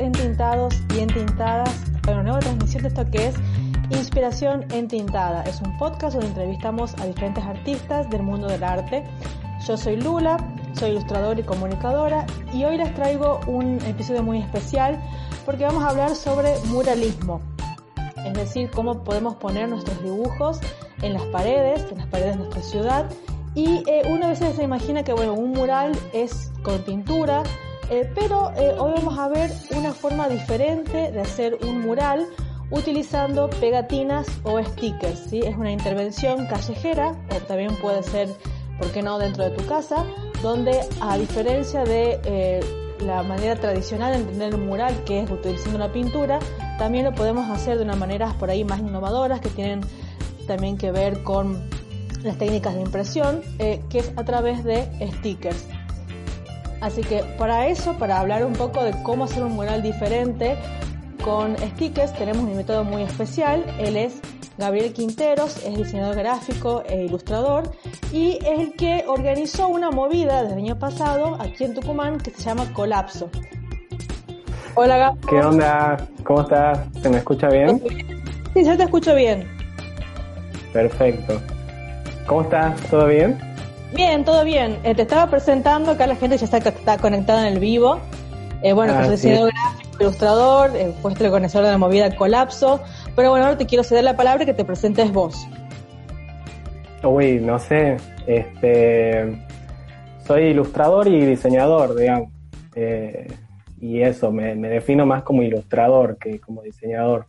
entintados y entintadas para una nueva transmisión de esto que es Inspiración Entintada. Es un podcast donde entrevistamos a diferentes artistas del mundo del arte. Yo soy Lula, soy ilustradora y comunicadora y hoy les traigo un episodio muy especial porque vamos a hablar sobre muralismo, es decir, cómo podemos poner nuestros dibujos en las paredes, en las paredes de nuestra ciudad. Y eh, una vez se imagina que bueno, un mural es con pintura, eh, pero eh, hoy vamos a ver una forma diferente de hacer un mural utilizando pegatinas o stickers. ¿sí? Es una intervención callejera o también puede ser, ¿por qué no?, dentro de tu casa, donde a diferencia de eh, la manera tradicional de entender un mural, que es utilizando una pintura, también lo podemos hacer de una manera por ahí más innovadoras que tienen también que ver con las técnicas de impresión, que es a través de stickers. Así que para eso, para hablar un poco de cómo hacer un mural diferente con stickers, tenemos un invitado muy especial. Él es Gabriel Quinteros, es diseñador gráfico e ilustrador y es el que organizó una movida desde el año pasado aquí en Tucumán que se llama Colapso. Hola Gabriel. ¿Qué onda? ¿Cómo estás? ¿Se me escucha bien? Sí, yo te escucho bien. Perfecto. ¿Cómo estás? ¿Todo bien? Bien, todo bien. Eh, te estaba presentando, acá la gente ya está, está conectada en el vivo. Eh, bueno, ah, pues diseñador gráfico, ilustrador, eh, puesto el conocedor de la movida Colapso. Pero bueno, ahora te quiero ceder la palabra y que te presentes vos. Uy, no sé. Este, soy ilustrador y diseñador, digamos. Eh, y eso, me, defino más como ilustrador que como diseñador.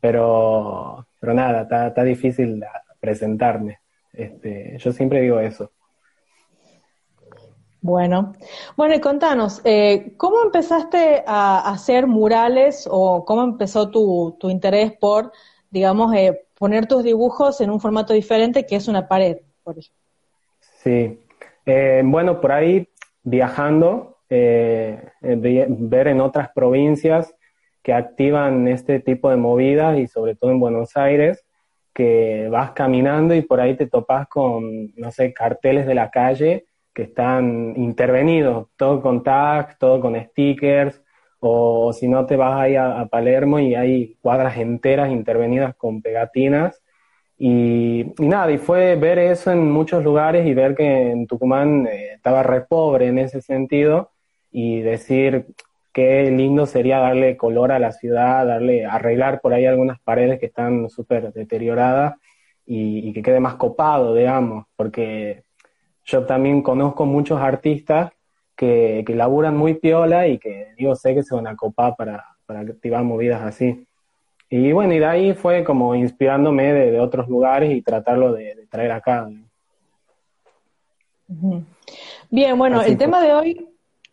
Pero, pero nada, está difícil presentarme. Este, yo siempre digo eso. Bueno, bueno, y contanos, eh, ¿cómo empezaste a hacer murales o cómo empezó tu, tu interés por, digamos, eh, poner tus dibujos en un formato diferente que es una pared, por ejemplo? Sí, eh, bueno, por ahí viajando, ver en otras provincias que activan este tipo de movidas y sobre todo en Buenos Aires, que vas caminando y por ahí te topas con, no sé, carteles de la calle que están intervenidos, todo con tags, todo con stickers, o si no te vas ahí a, Palermo y hay cuadras enteras intervenidas con pegatinas. Y, nada, y fue ver eso en muchos lugares y ver que en Tucumán eh, estaba re pobre en ese sentido y decir, qué lindo sería darle color a la ciudad, darle, arreglar por ahí algunas paredes que están súper deterioradas y, que quede más copado, digamos, porque yo también conozco muchos artistas que, que laburan muy piola y que digo, sé que se van a copar para, para activar movidas así. Y bueno, y de ahí fue como inspirándome de, otros lugares y tratarlo de, traer acá. Bien, bueno, el tema de hoy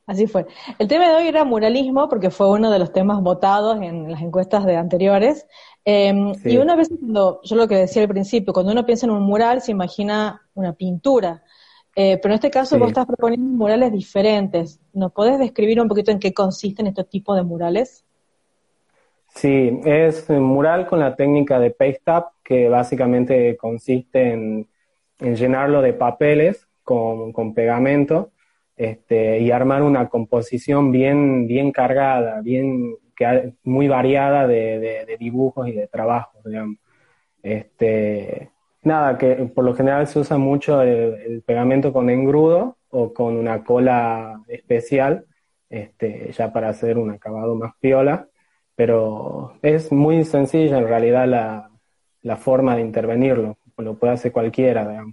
Así fue. El tema de hoy era muralismo porque fue uno de los temas votados en las encuestas de anteriores. Em, y una vez cuando, yo lo que decía al principio, cuando uno piensa en un mural se imagina una pintura. Eh, pero en este caso vos estás proponiendo murales diferentes. ¿Nos podés describir un poquito en qué consisten estos tipos de murales? Sí, es un mural con la técnica de paste up, que básicamente consiste en, llenarlo de papeles con, con pegamento este, y armar una composición bien, bien cargada, bien, que, muy variada de, dibujos y de trabajos. Este, nada, que por lo general se usa mucho el, pegamento con engrudo o con una cola especial, este, ya para hacer un acabado más piola, pero es muy sencilla en realidad la, la forma de intervenirlo, lo puede hacer cualquiera,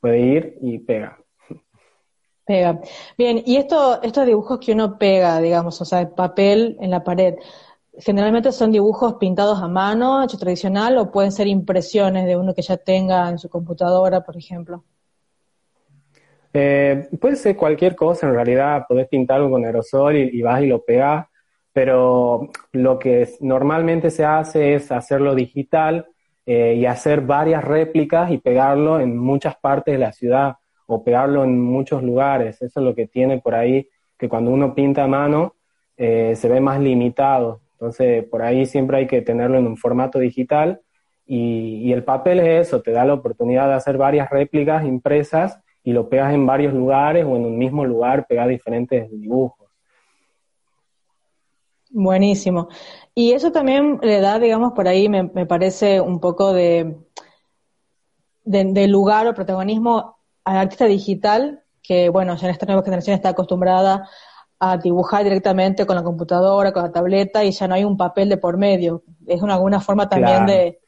puede ir y pega. Pega. Bien, y esto, estos dibujos que uno pega, digamos, o sea, el papel en la pared, generalmente son dibujos pintados a mano, hecho tradicional, o pueden ser impresiones de uno que ya tenga en su computadora, por ejemplo. Eh, puede ser cualquier cosa, en realidad podés pintarlo con aerosol y, vas y lo pegas, pero lo que normalmente se hace es hacerlo digital eh, y hacer varias réplicas y pegarlo en muchas partes de la ciudad o pegarlo en muchos lugares. Eso es lo que tiene por ahí, que cuando uno pinta a mano eh, se ve más limitado. Entonces, por ahí siempre hay que tenerlo en un formato digital y, el papel es eso, te da la oportunidad de hacer varias réplicas impresas y lo pegas en varios lugares o en un mismo lugar, pegar diferentes dibujos. Buenísimo. Y eso también le da, digamos, por ahí me, me parece un poco de, de, lugar o protagonismo al artista digital, que bueno, ya en esta nueva generación está acostumbrada a dibujar directamente con la computadora, con la tableta, y ya no hay un papel de por medio. Es una, alguna forma también de,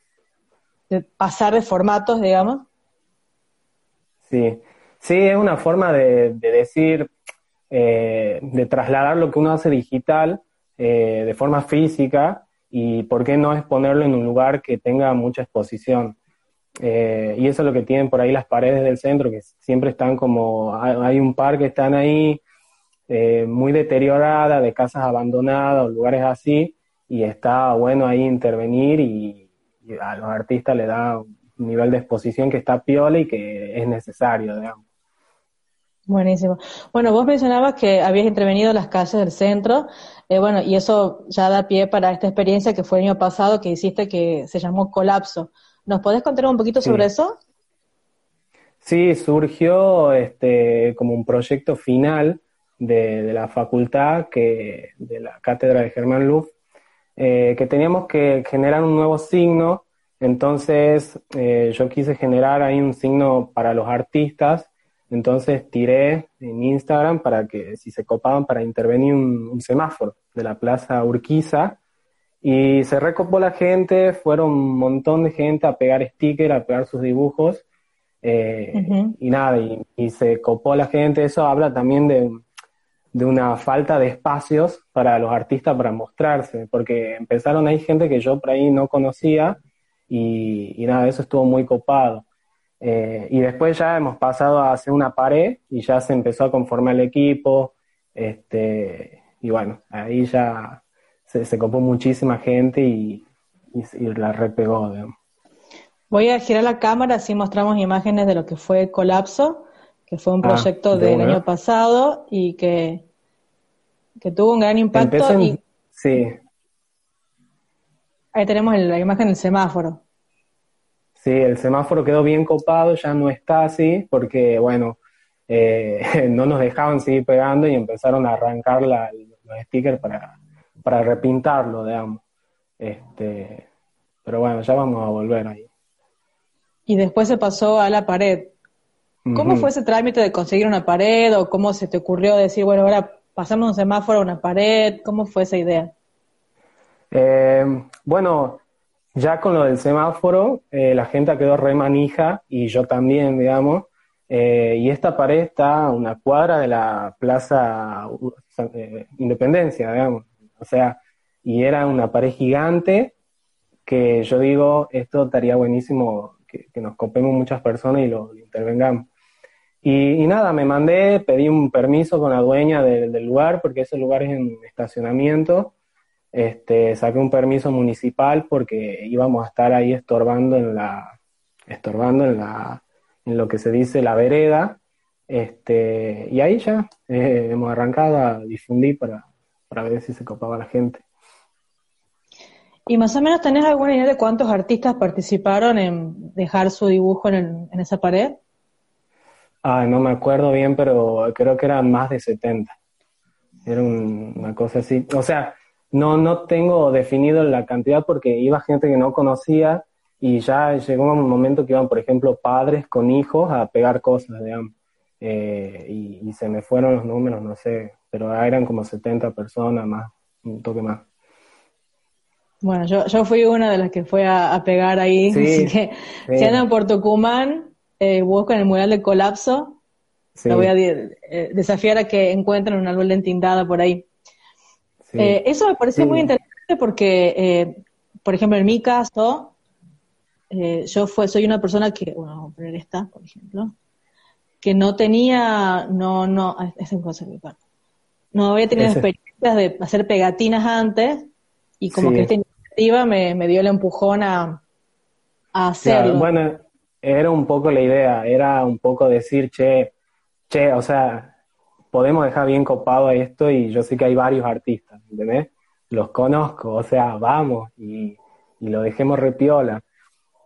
pasar de formatos, digamos. Sí, sí, es una forma de, decir, eh, de trasladar lo que uno hace digital eh, de forma física y por qué no exponerlo en un lugar que tenga mucha exposición. Eh, y eso es lo que tienen por ahí las paredes del centro, que siempre están como, hay un par que están ahí eh, muy deteriorada, de casas abandonadas o lugares así, y está bueno ahí intervenir y, a los artistas le da un nivel de exposición que está piola y que es necesario, digamos. Buenísimo. Bueno, vos mencionabas que habías intervenido en las calles del centro, eh, bueno, y eso ya da pie para esta experiencia que fue el año pasado que hiciste que se llamó Colapso. ¿Nos podés contar un poquito sobre eso? Sí, surgió este, como un proyecto final de, la facultad, que, de la cátedra de Germán Luf, eh, que teníamos que generar un nuevo signo. Entonces eh, yo quise generar ahí un signo para los artistas. Entonces tiré en Instagram para que si se copaban para intervenir un semáforo de la Plaza Urquiza y se recopó la gente, fueron un montón de gente a pegar stickers, a pegar sus dibujos. Eh, y nada, y, se copó la gente. Eso habla también de, una falta de espacios para los artistas para mostrarse, porque empezaron ahí gente que yo por ahí no conocía y, y nada, eso estuvo muy copado. Eh, y después ya hemos pasado a hacer una pared y ya se empezó a conformar el equipo. Este, y bueno, ahí ya se, copó muchísima gente y, la repegó. Voy a girar la cámara, así mostramos imágenes de lo que fue Colapso, que fue un ah, proyecto del año pasado y que, que tuvo un gran impacto. y, sí. Ahí tenemos la imagen del semáforo. Sí, el semáforo quedó bien copado, ya no está así, porque, bueno, eh, no nos dejaban seguir pegando y empezaron a arrancar los stickers para, para repintarlo, digamos. Este, pero bueno, ya vamos a volver ahí. Y después se pasó a la pared. ¿Cómo fue ese trámite de conseguir una pared o cómo se te ocurrió decir, bueno, ahora pasamos un semáforo a una pared? ¿Cómo fue esa idea? Eh, bueno, ya con lo del semáforo, eh, la gente quedó re manija y yo también, digamos. Eh, y esta pared está a una cuadra de la Plaza Independencia, digamos. O sea, y era una pared gigante que yo digo, esto estaría buenísimo que, nos copemos muchas personas y lo, intervengamos. Y, nada, me mandé, pedí un permiso con la dueña del lugar, porque ese lugar es en estacionamiento. Este, saqué un permiso municipal porque íbamos a estar ahí estorbando en la, estorbando en la, en lo que se dice la vereda. Este, y ahí ya eh, hemos arrancado a difundir para, para ver si se copaba la gente. ¿Y más o menos tenés alguna idea de cuántos artistas participaron en dejar su dibujo en, esa pared? Ah, no me acuerdo bien, pero creo que eran más de 70. Era una cosa así. O sea, no, no tengo definido la cantidad porque iba gente que no conocía y ya llegó un momento que iban, por ejemplo, padres con hijos a pegar cosas, digamos. Eh, y, se me fueron los números, no sé, pero eran como 70 personas más, un toque más. Bueno, yo, yo fui una de las que fue a, pegar ahí, así que si andan por Tucumán, eh, buscan el mural de colapso, lo voy a eh, desafiar a que encuentren un árbol de entindada por ahí. Eh, eso me parece muy interesante porque, eh, por ejemplo, en mi caso, yo fue, soy una persona que, bueno, vamos a poner esta, por ejemplo, que no tenía, no, no, ah, es No había tenido experiencias de hacer pegatinas antes y como que esta iniciativa me, dio el empujón a, hacerlo. bueno, era un poco la idea, era un poco decir, che, che, o sea, podemos dejar bien copado esto y yo sé que hay varios artistas, ¿entendés? Los conozco, o sea, vamos y, y lo dejemos repiola.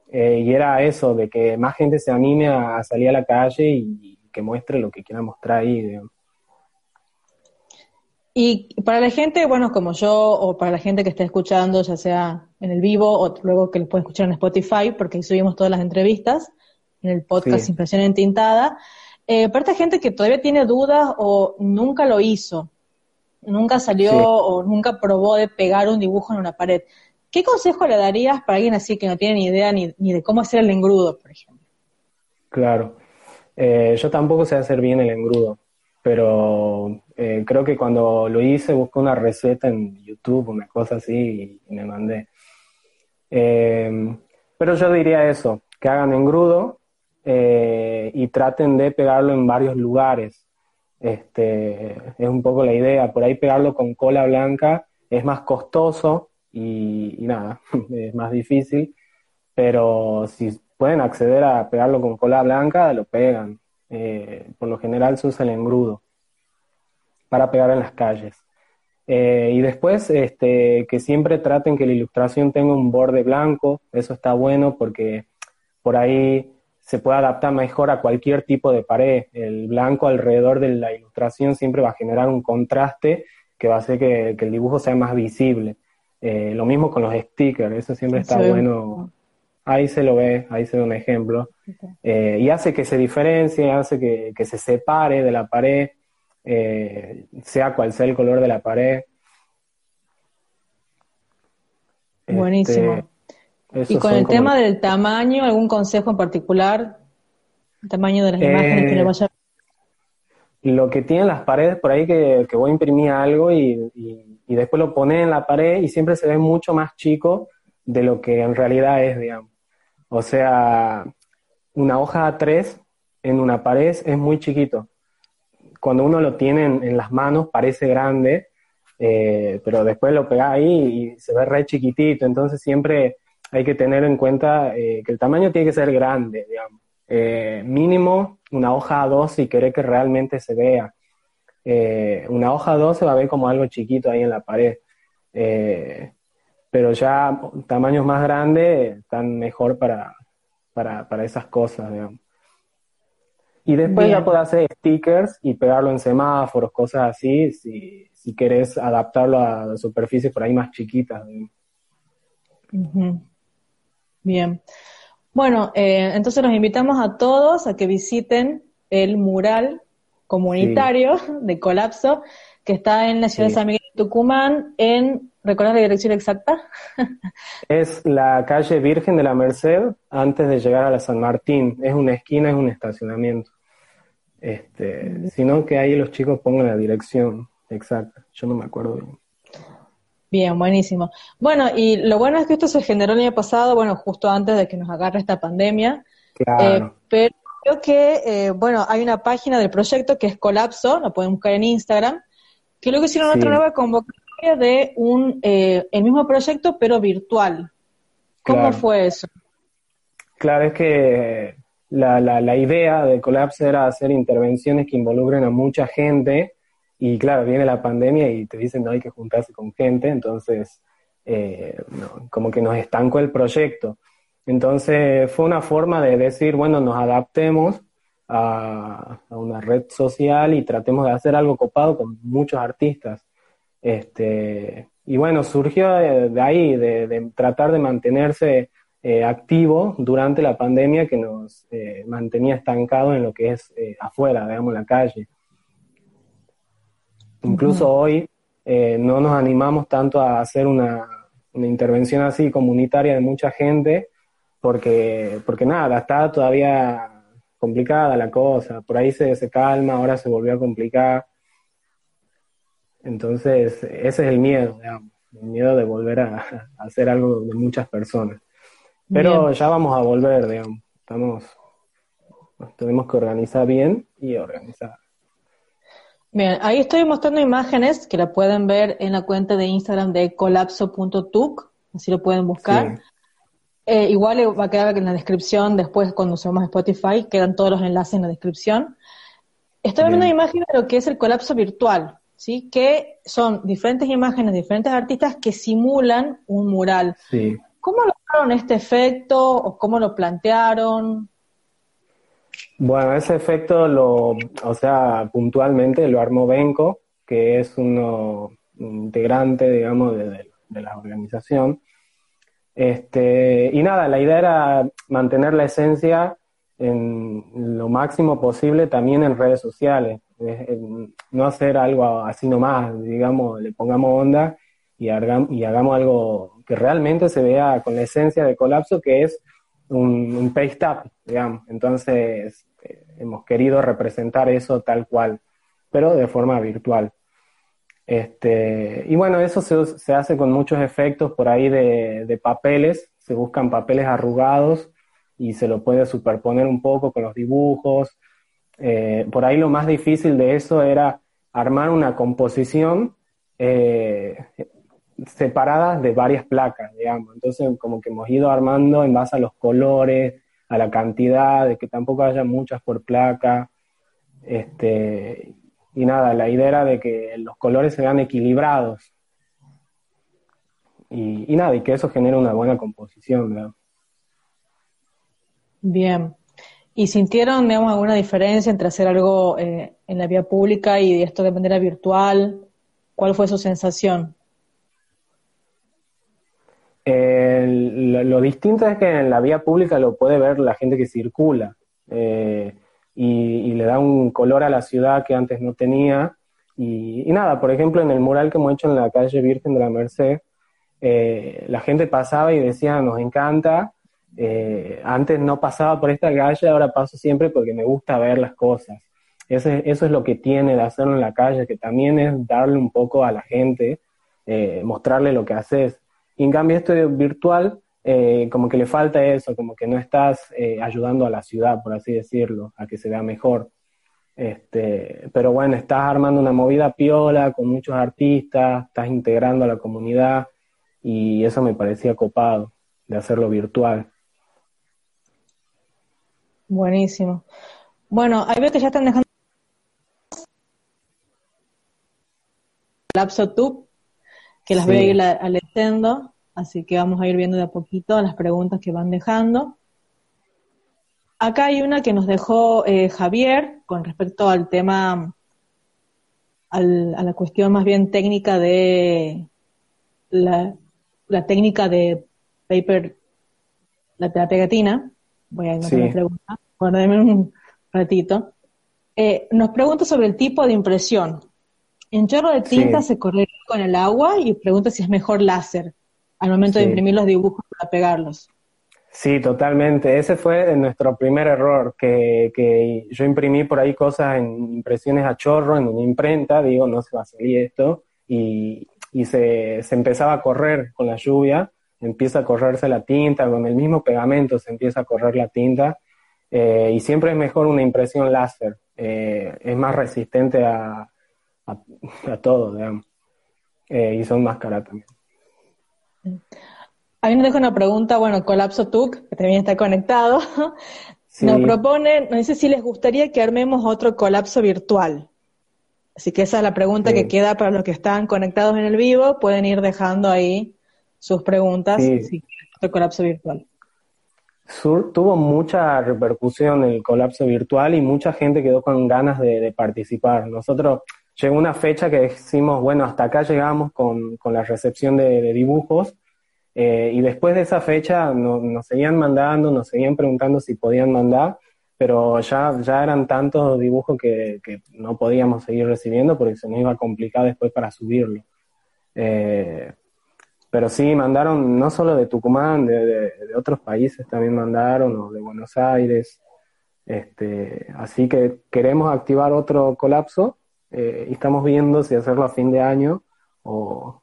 Eh, y era eso, de que más gente se anime a, salir a la calle y, que muestre lo que quiera mostrar ahí. Y para la gente, bueno, como yo, o para la gente que esté escuchando, ya sea en el vivo o luego que lo pueden escuchar en Spotify, porque ahí subimos todas las entrevistas, en el podcast Impresión Entintada, eh, para esta gente que todavía tiene dudas o nunca lo hizo, nunca salió o nunca probó de pegar un dibujo en una pared, ¿qué consejo le darías para alguien así que no tiene ni idea ni, de cómo hacer el engrudo, por ejemplo? Claro. Eh, yo tampoco sé hacer bien el engrudo pero eh, creo que cuando lo hice busqué una receta en YouTube, una cosa así, y, me mandé. Eh, pero yo diría eso, que hagan engrudo eh, y traten de pegarlo en varios lugares. Este, es un poco la idea, por ahí pegarlo con cola blanca es más costoso y, y nada, es más difícil, pero si pueden acceder a pegarlo con cola blanca, lo pegan. Eh, por lo general se usa el engrudo para pegar en las calles. Eh, y después, este, que siempre traten que la ilustración tenga un borde blanco, eso está bueno porque por ahí se puede adaptar mejor a cualquier tipo de pared. El blanco alrededor de la ilustración siempre va a generar un contraste que va a hacer que, el dibujo sea más visible. Eh, lo mismo con los stickers, eso siempre está bueno ahí se lo ve, ahí se ve un ejemplo, eh, y hace que se diferencie, hace que, se separe de la pared, eh, sea cual sea el color de la pared. Buenísimo. Este, y con el tema del tamaño, ¿algún consejo en particular? ¿El tamaño de las imágenes que le vaya Lo que tienen las paredes por ahí que, que voy a imprimir algo y, y después lo pone en la pared y siempre se ve mucho más chico de lo que en realidad es, digamos. O sea, una hoja A3 en una pared es muy chiquito. Cuando uno lo tiene en, las manos parece grande, eh, pero después lo pega ahí y se ve re chiquitito. Entonces siempre hay que tener en cuenta eh, que el tamaño tiene que ser grande, digamos. Eh, mínimo una hoja A2 si quiere que realmente se vea. una hoja A2 se va a ver como algo chiquito ahí en la pared pero ya tamaños más grandes están mejor para, para, esas cosas, digamos. Y después ya puedes hacer stickers y pegarlo en semáforos, cosas así, si, si querés adaptarlo a superficies por ahí más chiquitas. Bien. Bueno, eh, entonces los invitamos a todos a que visiten el mural comunitario de Colapso, que está en la ciudad de San Miguel de Tucumán, en ¿Recuerdas la dirección exacta? es la calle Virgen de la Merced antes de llegar a la San Martín. Es una esquina, es un estacionamiento. Este, sino que ahí los chicos pongan la dirección exacta. Yo no me acuerdo bien. Bien, buenísimo. Bueno, y lo bueno es que esto se generó el año pasado, bueno, justo antes de que nos agarre esta pandemia. Claro. Eh, pero creo que, eh, bueno, hay una página del proyecto que es Colapso, la pueden buscar en Instagram, que luego hicieron otra nueva convocatoria de un eh, el mismo proyecto pero virtual. ¿Cómo fue eso? Claro, es que la, la, idea de Collapse era hacer intervenciones que involucren a mucha gente y claro, viene la pandemia y te dicen no hay que juntarse con gente, entonces eh, como que nos estancó el proyecto. Entonces fue una forma de decir, bueno, nos adaptemos a, a, una red social y tratemos de hacer algo copado con muchos artistas. Este, y bueno, surgió de, ahí, de, tratar de mantenerse eh, activo durante la pandemia que nos eh, mantenía estancados en lo que es eh, afuera, digamos, la calle. Incluso hoy no nos animamos tanto a hacer una, intervención así comunitaria de mucha gente, porque, porque nada, está todavía complicada la cosa, por ahí se, se calma, ahora se volvió a complicar. Entonces, ese es el miedo, digamos, el miedo de volver a, hacer algo de muchas personas. Pero ya vamos a volver, digamos, estamos, nos tenemos que organizar bien y organizar. Bien, ahí estoy mostrando imágenes que la pueden ver en la cuenta de Instagram de colapso.tuc, así lo pueden buscar. Eh, igual va a quedar en la descripción después cuando usemos Spotify, quedan todos los enlaces en la descripción. Estoy viendo una imagen de lo que es el colapso virtual. ¿Sí? que son diferentes imágenes de diferentes artistas que simulan un mural. Sí. ¿Cómo lograron este efecto o cómo lo plantearon? Bueno, ese efecto lo, o sea, puntualmente lo armó Benko, que es uno integrante, digamos, de, la organización. Este, y nada, la idea era mantener la esencia en lo máximo posible también en redes sociales. No hacer algo así nomás, digamos, le pongamos onda y, hagamos algo que realmente se vea con la esencia de colapso, que es un, un paste digamos. Entonces, eh, hemos querido representar eso tal cual, pero de forma virtual. Este, y bueno, eso se, se, hace con muchos efectos por ahí de, papeles, se buscan papeles arrugados y se lo puede superponer un poco con los dibujos. Eh, por ahí lo más difícil de eso era armar una composición eh, separadas de varias placas, digamos. Entonces, como que hemos ido armando en base a los colores, a la cantidad, de que tampoco haya muchas por placa. Este, y nada, la idea era de que los colores se vean equilibrados. Y, nada, y que eso genere una buena composición. Bien. ¿Y sintieron, alguna diferencia entre hacer algo eh, en la vía pública y esto de manera virtual? ¿Cuál fue su sensación? lo, distinto es que en la vía pública lo puede ver la gente que circula eh, y, le da un color a la ciudad que antes no tenía. Y, nada, por ejemplo, en el mural que hemos hecho en la calle Virgen de la Merced, eh, la gente pasaba y decía, nos encanta. Eh, antes no pasaba por esta calle, ahora paso siempre porque me gusta ver las cosas. eso es lo que tiene de hacerlo en la calle, que también es darle un poco a la gente, mostrarle lo que haces. Y en cambio esto virtual, eh, como que le falta eso, como que no estás eh, ayudando a la ciudad, por así decirlo, a que se vea mejor. Este, pero bueno, estás armando una movida piola con muchos artistas, estás integrando a la comunidad y eso me parecía copado de hacerlo virtual. Buenísimo. Bueno, ahí veo que ya están dejando lapso que las voy a ir leyendo, así que vamos a ir viendo de a poquito las preguntas que van dejando. Acá hay una que nos dejó eh, Javier con respecto al tema, a la cuestión más bien técnica de la, técnica de paper, la, la pegatina. Voy a ir sí. la pregunta, guárdeme un ratito. Eh, nos pregunta sobre el tipo de impresión. En chorro de tinta se corre con el agua y pregunta si es mejor láser al momento de imprimir los dibujos para pegarlos. Sí, totalmente. Ese fue nuestro primer error, que, que, yo imprimí por ahí cosas en impresiones a chorro, en una imprenta, digo, no se va a salir esto, y, y se, se, empezaba a correr con la lluvia, empieza a correrse la tinta, con el mismo pegamento se empieza a correr la tinta, eh, y siempre es mejor una impresión láser, eh, es más resistente a, a, todo, digamos. Eh, y son más caras también. A mí nos deja una pregunta, bueno, Colapso TUC, que también está conectado, nos propone, nos dice si les gustaría que armemos otro colapso virtual. Así que esa es la pregunta que queda para los que están conectados en el vivo, pueden ir dejando ahí sus preguntas si otro colapso virtual. Sur tuvo mucha repercusión el colapso virtual y mucha gente quedó con ganas de participar. Nosotros llegó una fecha que decimos, bueno, hasta acá llegamos con, la recepción de, dibujos, eh, y después de esa fecha nos seguían mandando, nos seguían preguntando si podían mandar, pero ya, ya eran tantos dibujos que, no podíamos seguir recibiendo porque se nos iba a complicar después para subirlo. Eh, pero sí, mandaron no solo de Tucumán, de, de, otros países también mandaron, o de Buenos Aires. Este, así que queremos activar otro colapso eh, y estamos viendo si hacerlo a fin de año o,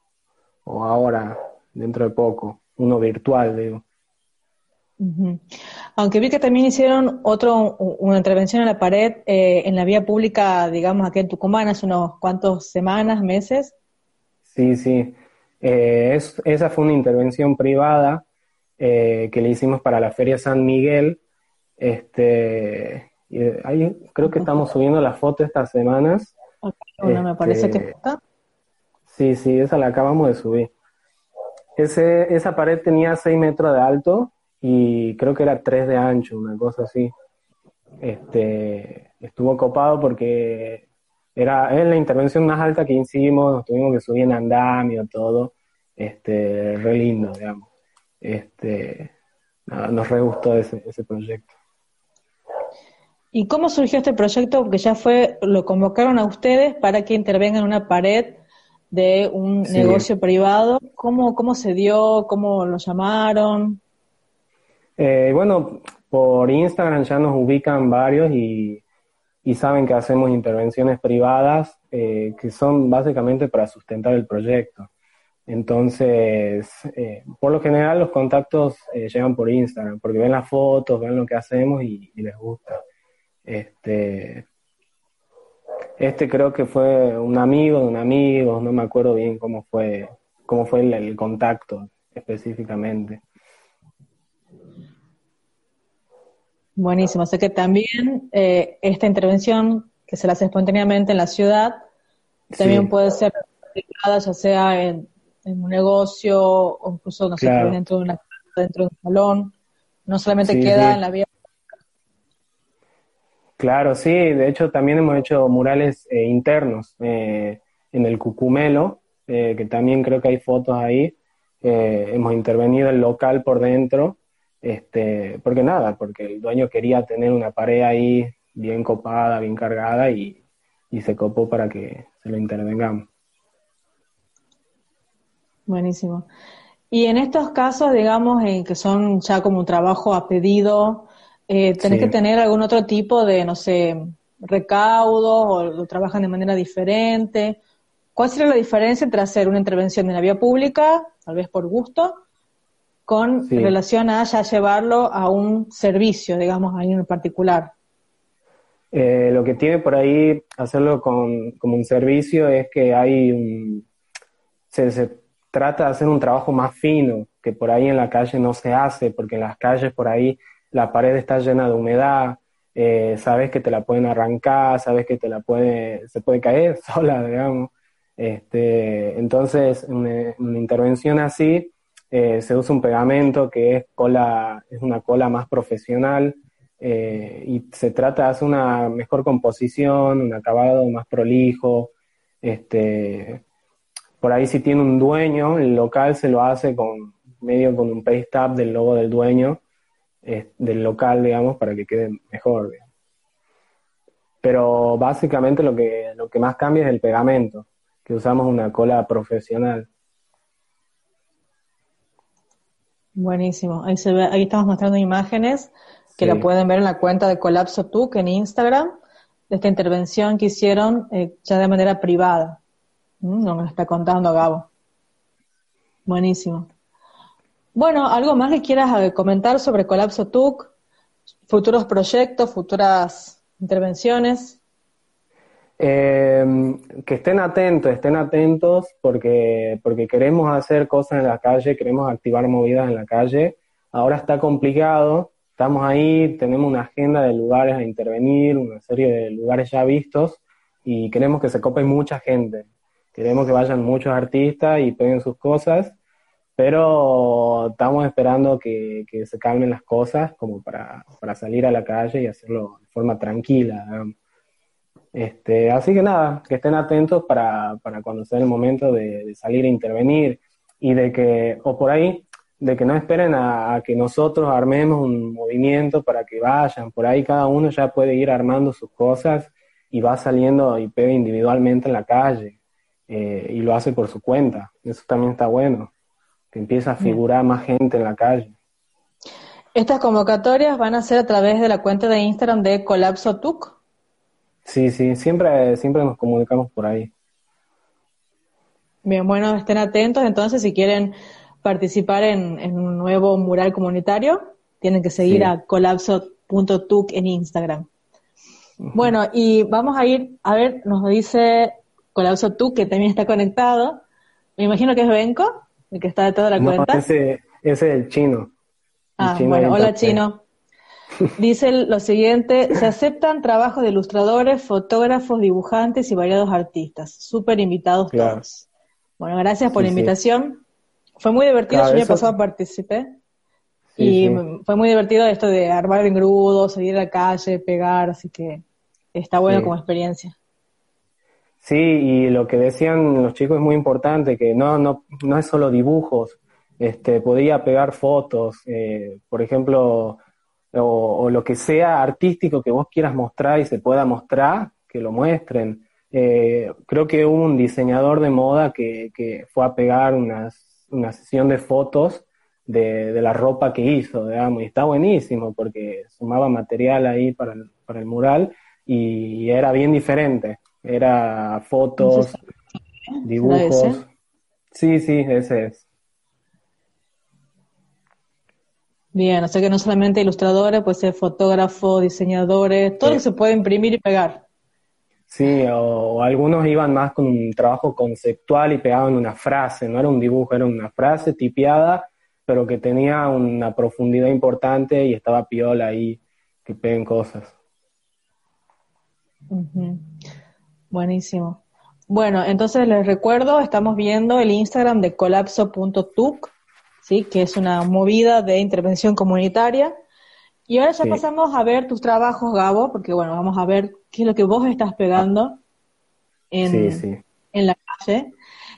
ahora, dentro de poco, uno virtual, digo. Aunque vi que también hicieron otro, una intervención en la pared eh, en la vía pública, digamos, aquí en Tucumán, hace unos cuantos semanas, meses. Sí, sí. Eh, esa fue una intervención privada que le hicimos para la Feria San Miguel. Este, ahí creo que estamos subiendo la foto estas semanas me parece que este, está. Sí, sí, esa la acabamos de subir. Ese, esa pared tenía 6 metros de alto y creo que era 3 de ancho, una cosa así. Este, estuvo copado porque era, es la intervención más alta que hicimos, nos tuvimos que subir en andamio, todo, este, re lindo, digamos. Este, nos re gustó ese, ese proyecto. ¿Y cómo surgió este proyecto? Porque ya fue, lo convocaron a ustedes para que intervengan en una pared de un negocio privado. ¿Cómo, ¿Cómo se dio? ¿Cómo lo llamaron? Eh, bueno, por Instagram ya nos ubican varios y, saben que hacemos intervenciones privadas eh, que son básicamente para sustentar el proyecto. Entonces, eh, por lo general los contactos llegan por Instagram, porque ven las fotos, ven lo que hacemos y, les gusta. Este, este creo que fue un amigo de un amigo, no me acuerdo bien cómo fue, cómo fue el contacto específicamente. Buenísimo. O sea que también eh, esta intervención que se la hace espontáneamente en la ciudad también puede ser aplicada ya sea en, un negocio o incluso no sé, dentro de una dentro de un salón. No solamente queda en la vía. Claro, sí. De hecho, también hemos hecho murales eh, internos eh, en el Cucumelo, que también creo que hay fotos ahí. hemos intervenido el local por dentro este, porque nada, porque el dueño quería tener una pared ahí bien copada, bien cargada y, se copó para que se lo intervengamos. Buenísimo. Y en estos casos, digamos, en que son ya como un trabajo a pedido, eh, ¿tenés que tener algún otro tipo de, no sé, recaudo o lo trabajan de manera diferente? ¿Cuál sería la diferencia entre hacer una intervención en la vía pública, tal vez por gusto, con relación a ya llevarlo a un servicio, digamos, ahí en particular. Eh, lo que tiene por ahí hacerlo con, como un servicio es que hay un, se, trata de hacer un trabajo más fino, que por ahí en la calle no se hace, porque en las calles por ahí la pared está llena de humedad, eh, sabes que te la pueden arrancar, sabes que te la puede, se puede caer sola, digamos. Este, entonces, una intervención así, eh, se usa un pegamento que es cola, es una cola más profesional eh, y se trata de hacer una mejor composición, un acabado más prolijo. Este, por ahí si tiene un dueño, el local se lo hace con medio con un paste del logo del dueño del local, digamos, para que quede mejor. Pero básicamente lo que, lo que más cambia es el pegamento, que usamos una cola profesional. Buenísimo. Ahí, se ve, ahí estamos mostrando imágenes que la pueden ver en la cuenta de Colapso TUC en Instagram, de esta intervención que hicieron eh, ya de manera privada. Mm, no me lo está contando Gabo. Buenísimo. Bueno, ¿algo más que quieras eh, comentar sobre Colapso TUC? Futuros proyectos, futuras intervenciones. Eh, que estén atentos, estén atentos porque, porque queremos hacer cosas en la calle, queremos activar movidas en la calle. Ahora está complicado, estamos ahí, tenemos una agenda de lugares a intervenir, una serie de lugares ya vistos y queremos que se cope mucha gente. Queremos que vayan muchos artistas y peguen sus cosas, pero estamos esperando que, que se calmen las cosas como para, para salir a la calle y hacerlo de forma tranquila. Este, así que nada, que estén atentos para, para cuando sea el momento de, salir a intervenir y de que, o por ahí, de que no esperen a, que nosotros armemos un movimiento para que vayan. Por ahí cada uno ya puede ir armando sus cosas y va saliendo y pega individualmente en la calle eh, y lo hace por su cuenta. Eso también está bueno, que empieza a figurar más gente en la calle. Estas convocatorias van a ser a través de la cuenta de Instagram de Colapso TUC. Sí, sí, siempre, siempre nos comunicamos por ahí. Bien, bueno, estén atentos entonces si quieren participar en, un nuevo mural comunitario, tienen que seguir a colapso.tuc en Instagram. Bueno, y vamos a ir, a ver, nos dice Colapso que también está conectado. Me imagino que es Benco, el que está detrás de la no, cuenta. Ese, ese es el chino. ah, bueno, hola chino. Dice lo siguiente, se aceptan trabajos de ilustradores, fotógrafos, dibujantes y variados artistas. Súper invitados todos. Bueno, gracias por la invitación. Fue muy divertido, yo ya pasado participé. y fue muy divertido esto de armar en grudo, salir a la calle, pegar, así que está bueno como experiencia. Sí, y lo que decían los chicos es muy importante, que no, no, no es solo dibujos, este, podía pegar fotos, eh, por ejemplo, o, lo que sea artístico que vos quieras mostrar y se pueda mostrar, que lo muestren. Eh, creo que hubo un diseñador de moda que, que fue a pegar unas, una sesión de fotos de, de, la ropa que hizo, digamos, y está buenísimo porque sumaba material ahí para el, para el mural y era bien diferente. Era fotos, dibujos. Sí, sí, ese es. Bien, o sea que no solamente ilustradores, puede ser fotógrafos, diseñadores, todo se puede imprimir y pegar. Sí, o, algunos iban más con un trabajo conceptual y pegaban una frase, no era un dibujo, era una frase tipiada, pero que tenía una profundidad importante y estaba piola ahí, que peguen cosas. Buenísimo. Bueno, entonces les recuerdo, estamos viendo el Instagram de colapso.tuc, ¿sí? que es una movida de intervención comunitaria. Y ahora ya pasamos a ver tus trabajos, Gabo, porque bueno, vamos a ver qué es lo que vos estás pegando en, en la calle.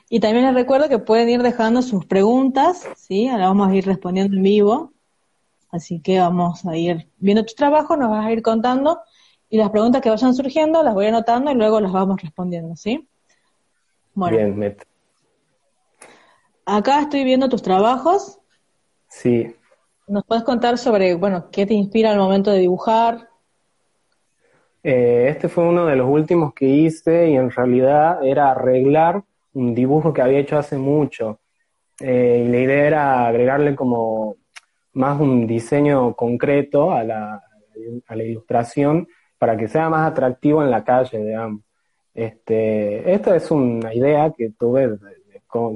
Y también les recuerdo que pueden ir dejando sus preguntas, ¿sí? Ahora vamos a ir respondiendo en vivo. Así que vamos a ir viendo tus trabajos, nos vas a ir contando y las preguntas que vayan surgiendo las voy anotando y luego las vamos respondiendo, ¿sí? Bueno. Bien, Acá estoy viendo tus trabajos. Sí. ¿Nos puedes contar sobre, bueno, qué te inspira al momento de dibujar? Eh, este fue uno de los últimos que hice y en realidad era arreglar un dibujo que había hecho hace mucho. Eh, y la idea era agregarle como más un diseño concreto a la, a la ilustración para que sea más atractivo en la calle, digamos. Este, esta es una idea que tuve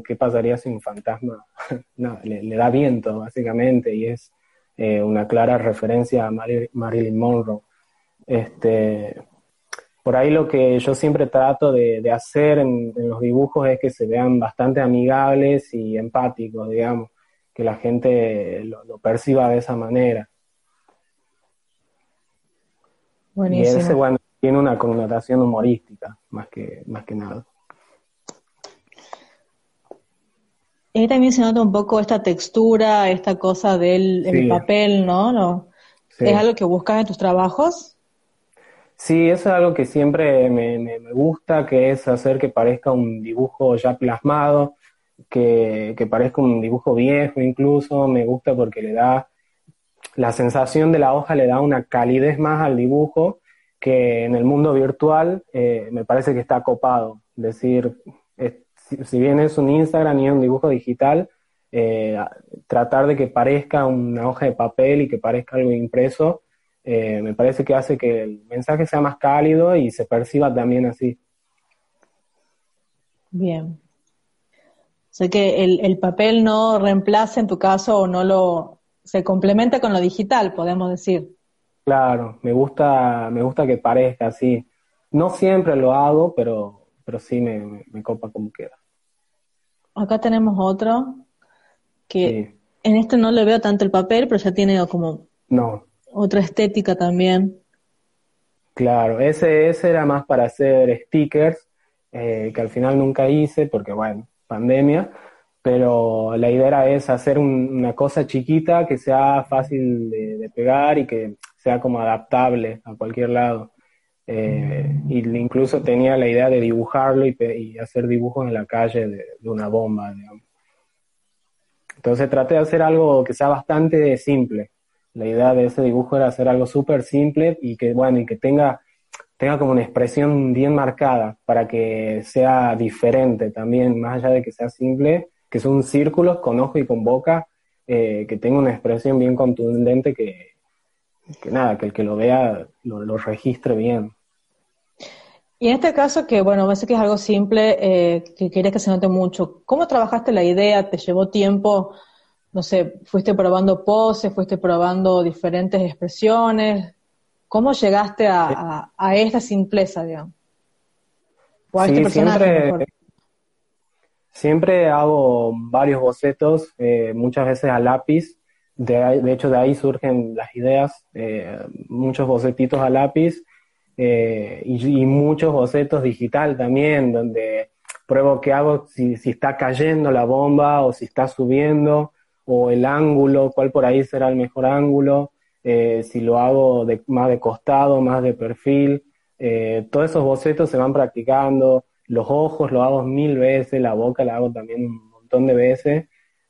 qué pasaría si un fantasma no, le, da viento, básicamente, y es eh, una clara referencia a Marilyn Monroe. Este, por ahí lo que yo siempre trato de, hacer en, los dibujos es que se vean bastante amigables y empáticos, digamos, que la gente lo perciba de esa manera. Y ese, bueno, tiene una connotación humorística, más que, más que nada. Ahí también se nota un poco esta textura, esta cosa del papel, ¿no? ¿no? ¿Es algo que buscas en tus trabajos? Sí, eso es algo que siempre me, me, gusta, que es hacer que parezca un dibujo ya plasmado, que, que parezca un dibujo viejo incluso, me gusta porque le da la sensación de la hoja le da una calidez más al dibujo que en el mundo virtual eh, me parece que está copado. Es decir, si, bien es un Instagram y es un dibujo digital, eh, tratar de que parezca una hoja de papel y que parezca algo impreso, eh, me parece que hace que el mensaje sea más cálido y se perciba también así. Bien. O sea que el, el papel no reemplaza en tu caso o no lo, se complementa con lo digital, podemos decir. Claro, me gusta, me gusta que parezca así. No siempre lo hago, pero, pero sí me, me, copa como queda. Acá tenemos otro que en este no le veo tanto el papel, pero ya tiene como no. otra estética también. Claro, ese, ese era más para hacer stickers, eh, que al final nunca hice porque, bueno, pandemia, pero la idea es hacer una cosa chiquita que sea fácil de, pegar y que sea como adaptable a cualquier lado. Eh, y incluso tenía la idea de dibujarlo y, hacer dibujos en la calle de, una bomba. Entonces traté de hacer algo que sea bastante simple. La idea de ese dibujo era hacer algo súper simple y que, bueno, y que tenga, tenga como una expresión bien marcada para que sea diferente también, más allá de que sea simple, que son círculos con ojo y con boca, eh, que tenga una expresión bien contundente que, nada, que el que lo vea lo, registre bien. Y en este caso, que bueno, parece que es algo simple, eh, que querías que se note mucho, ¿cómo trabajaste la idea? ¿Te llevó tiempo? No sé, ¿fuiste probando poses? ¿Fuiste probando diferentes expresiones? ¿Cómo llegaste a, esta simpleza, digamos? O a este personaje, Siempre hago varios bocetos, eh, muchas veces a lápiz. De, hecho, de ahí surgen las ideas, eh, muchos bocetitos a lápiz. Eh, y, muchos bocetos digital también, donde pruebo qué hago si, si está cayendo la bomba o si está subiendo o el ángulo, cuál por ahí será el mejor ángulo, eh, si lo hago de, más de costado, más de perfil. Eh, todos esos bocetos se van practicando, los ojos lo hago mil veces, la boca la hago también un montón de veces,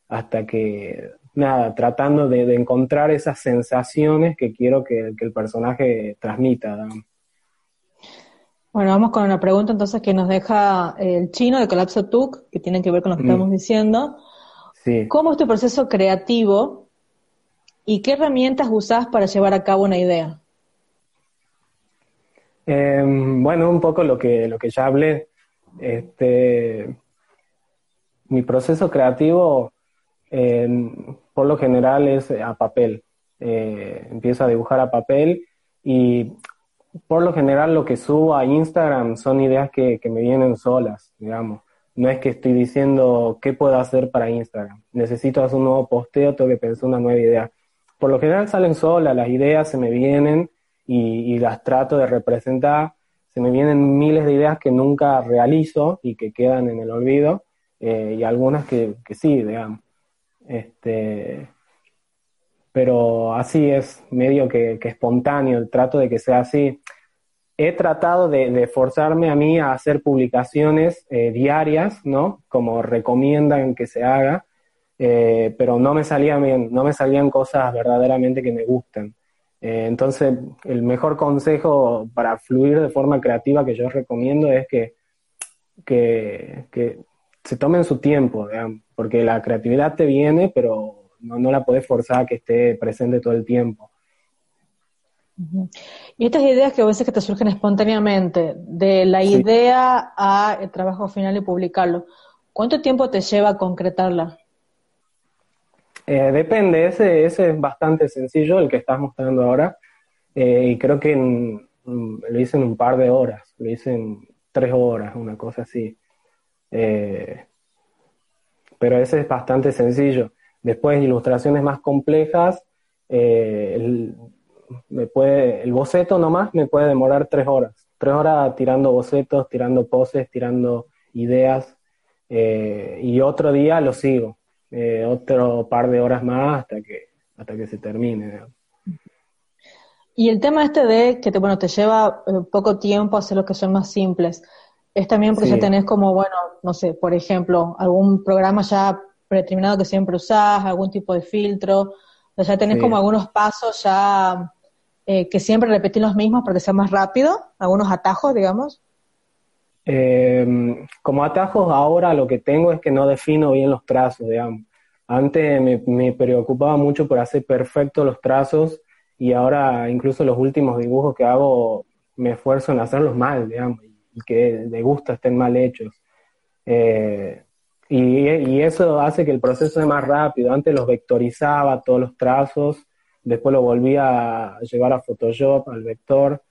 hasta que, nada, tratando de, encontrar esas sensaciones que quiero que, el personaje transmita. Bueno, vamos con una pregunta entonces que nos deja el chino de Colapso Tuk, que tiene que ver con lo que mm. estamos diciendo. ¿Cómo es tu proceso creativo y qué herramientas usás para llevar a cabo una idea? Em, bueno, un poco lo que, lo que ya hablé. Este, mi proceso creativo, em, por lo general, es a papel. Eh, empiezo a dibujar a papel y por lo general lo que subo a Instagram son ideas que, que me vienen solas, digamos. No es que estoy diciendo qué puedo hacer para Instagram. Necesito hacer un nuevo posteo, tengo que pensar una nueva idea. Por lo general salen solas, las ideas se me vienen y, las trato de representar. Se me vienen miles de ideas que nunca realizo y que quedan en el olvido, eh, y algunas que, sí, digamos. Este, pero así es, medio que, que espontáneo, trato de que sea así he tratado de, forzarme a mí a hacer publicaciones eh, diarias, ¿no? Como recomiendan que se haga, eh, pero no me salían bien, no me salían cosas verdaderamente que me gusten. Eh, entonces, el mejor consejo para fluir de forma creativa que yo recomiendo es que, que, se tomen su tiempo, porque la creatividad te viene, pero no, no la puedes forzar a que esté presente todo el tiempo. Y estas ideas que a veces que te surgen espontáneamente, de la idea a el trabajo final y publicarlo, ¿cuánto tiempo te lleva a concretarla? Eh, depende, ese, ese es bastante sencillo, el que estás mostrando ahora, eh, y creo que lo hice en un par de horas, lo hice en tres horas, una cosa así. Eh, pero ese es bastante sencillo. Después, ilustraciones más complejas, el, me puede, el boceto nomás me puede demorar tres horas. Tres horas tirando bocetos, tirando poses, tirando ideas. Eh, y otro día lo sigo. Eh, otro par de horas más hasta que, hasta que se termine. Y el tema este de que te, bueno, te lleva eh, poco tiempo hacer los que son más simples, es también porque ya tenés como, bueno, no sé, por ejemplo, algún programa ya predeterminado que siempre usás, algún tipo de filtro, o ya tenés como algunos pasos ya eh, que siempre repetir los mismos para que sea más rápido? ¿Algunos atajos, digamos? Em, como atajos ahora lo que tengo es que no defino bien los trazos, digamos. Antes me, preocupaba mucho por hacer perfectos los trazos y ahora incluso los últimos dibujos que hago me esfuerzo en hacerlos mal, digamos, y que de gusto estén mal hechos. Eh, y, eso hace que el proceso sea más rápido. Antes los vectorizaba todos los trazos después lo volví a llevar a Photoshop, al vector,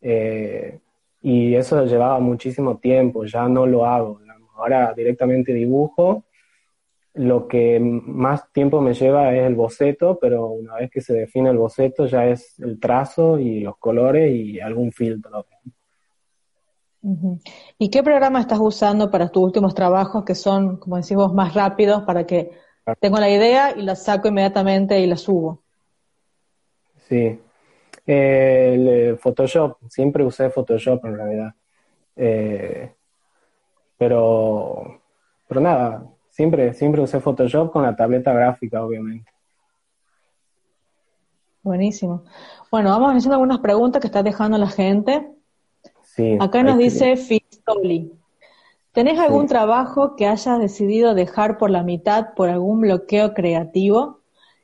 eh, y eso llevaba muchísimo tiempo, ya no lo hago. Ahora directamente dibujo, lo que más tiempo me lleva es el boceto, pero una vez que se define el boceto ya es el trazo y los colores y algún filtro. ¿Y qué programa estás usando para tus últimos trabajos que son, como decimos, más rápidos para que tengo la idea y la saco inmediatamente y la subo? Sí. el eh, Photoshop, siempre usé Photoshop en realidad. Eh, pero, pero nada, siempre, siempre usé Photoshop con la tableta gráfica, obviamente. Buenísimo. Bueno, vamos haciendo algunas preguntas que está dejando la gente. Sí, Acá nos dice Fistoli. ¿Tenés algún trabajo que hayas decidido dejar por la mitad por algún bloqueo creativo?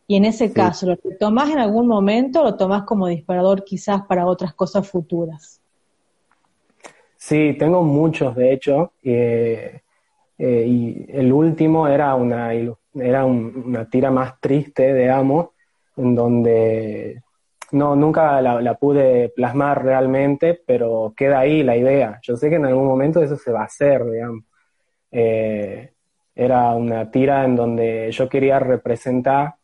Y en ese caso, ¿lo tomás en algún momento o lo tomás como disparador quizás para otras cosas futuras? Sí, tengo muchos, de hecho. Eh, eh, y el último era una, era una tira más triste, digamos, en donde no, nunca la, pude plasmar realmente, pero queda ahí la idea. Yo sé que en algún momento eso se va a hacer, digamos. Eh, era una tira en donde yo quería representar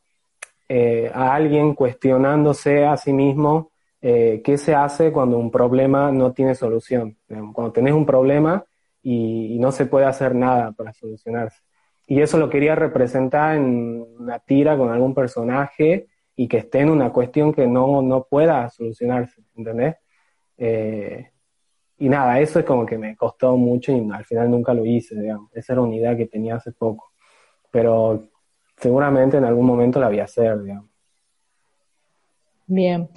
eh, a alguien cuestionándose a sí mismo eh, qué se hace cuando un problema no tiene solución. Cuando tenés un problema y, no se puede hacer nada para solucionarse. Y eso lo quería representar en una tira con algún personaje y que esté en una cuestión que no, no pueda solucionarse, ¿entendés? Eh, y nada, eso es como que me costó mucho y al final nunca lo hice, digamos. Esa era una idea que tenía hace poco. Pero seguramente en algún momento la voy a hacer, digamos. Bien.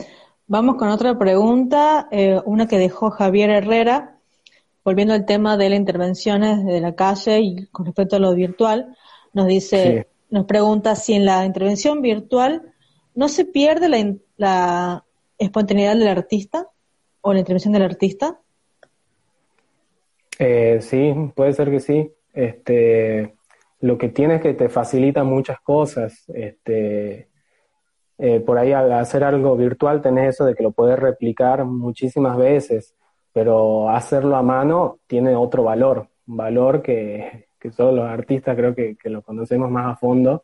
Vamos con otra pregunta, eh, una que dejó Javier Herrera, volviendo al tema de las intervenciones de la calle y con respecto a lo virtual, nos dice, nos pregunta si en la intervención virtual no se pierde la, la espontaneidad del artista o la intervención del artista. Eh, sí, puede ser que sí. Este, lo que tiene es que te facilita muchas cosas. Este, eh, por ahí al hacer algo virtual tenés eso de que lo puedes replicar muchísimas veces, pero hacerlo a mano tiene otro valor, un valor que, que solo los artistas creo que, lo conocemos más a fondo.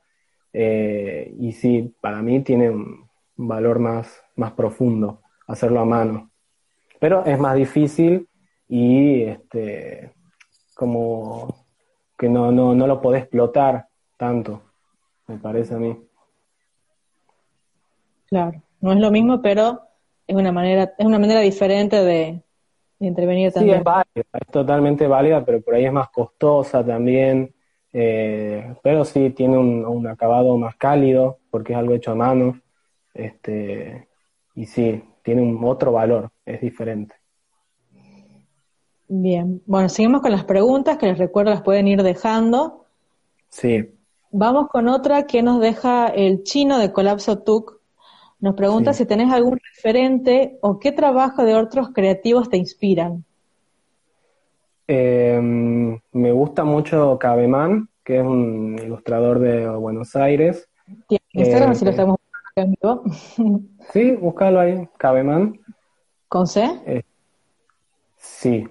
Eh, y sí, para mí tiene un valor más, más profundo hacerlo a mano. Pero es más difícil y este, como que no, no, no lo podés explotar tanto, me parece a mí. Claro, no es lo mismo, pero es una manera, es una manera diferente de, intervenir también. Sí, es válida, es totalmente válida, pero por ahí es más costosa también. Eh, pero sí tiene un, un, acabado más cálido porque es algo hecho a mano. Este, y sí, tiene un otro valor, es diferente. Bien, bueno, seguimos con las preguntas que les recuerdo las pueden ir dejando. Sí. Vamos con otra que nos deja el chino de Colapso TUC. Nos pregunta si tenés algún referente o qué trabajo de otros creativos te inspiran. Em, me gusta mucho Cabeman, que es un ilustrador de Buenos Aires. ¿Tiene Instagram si lo eh, estamos buscando? Sí, búscalo ahí, Cabeman. ¿Con C? Eh, sí,